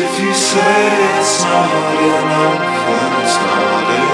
if you said it's not enough, then it's not enough.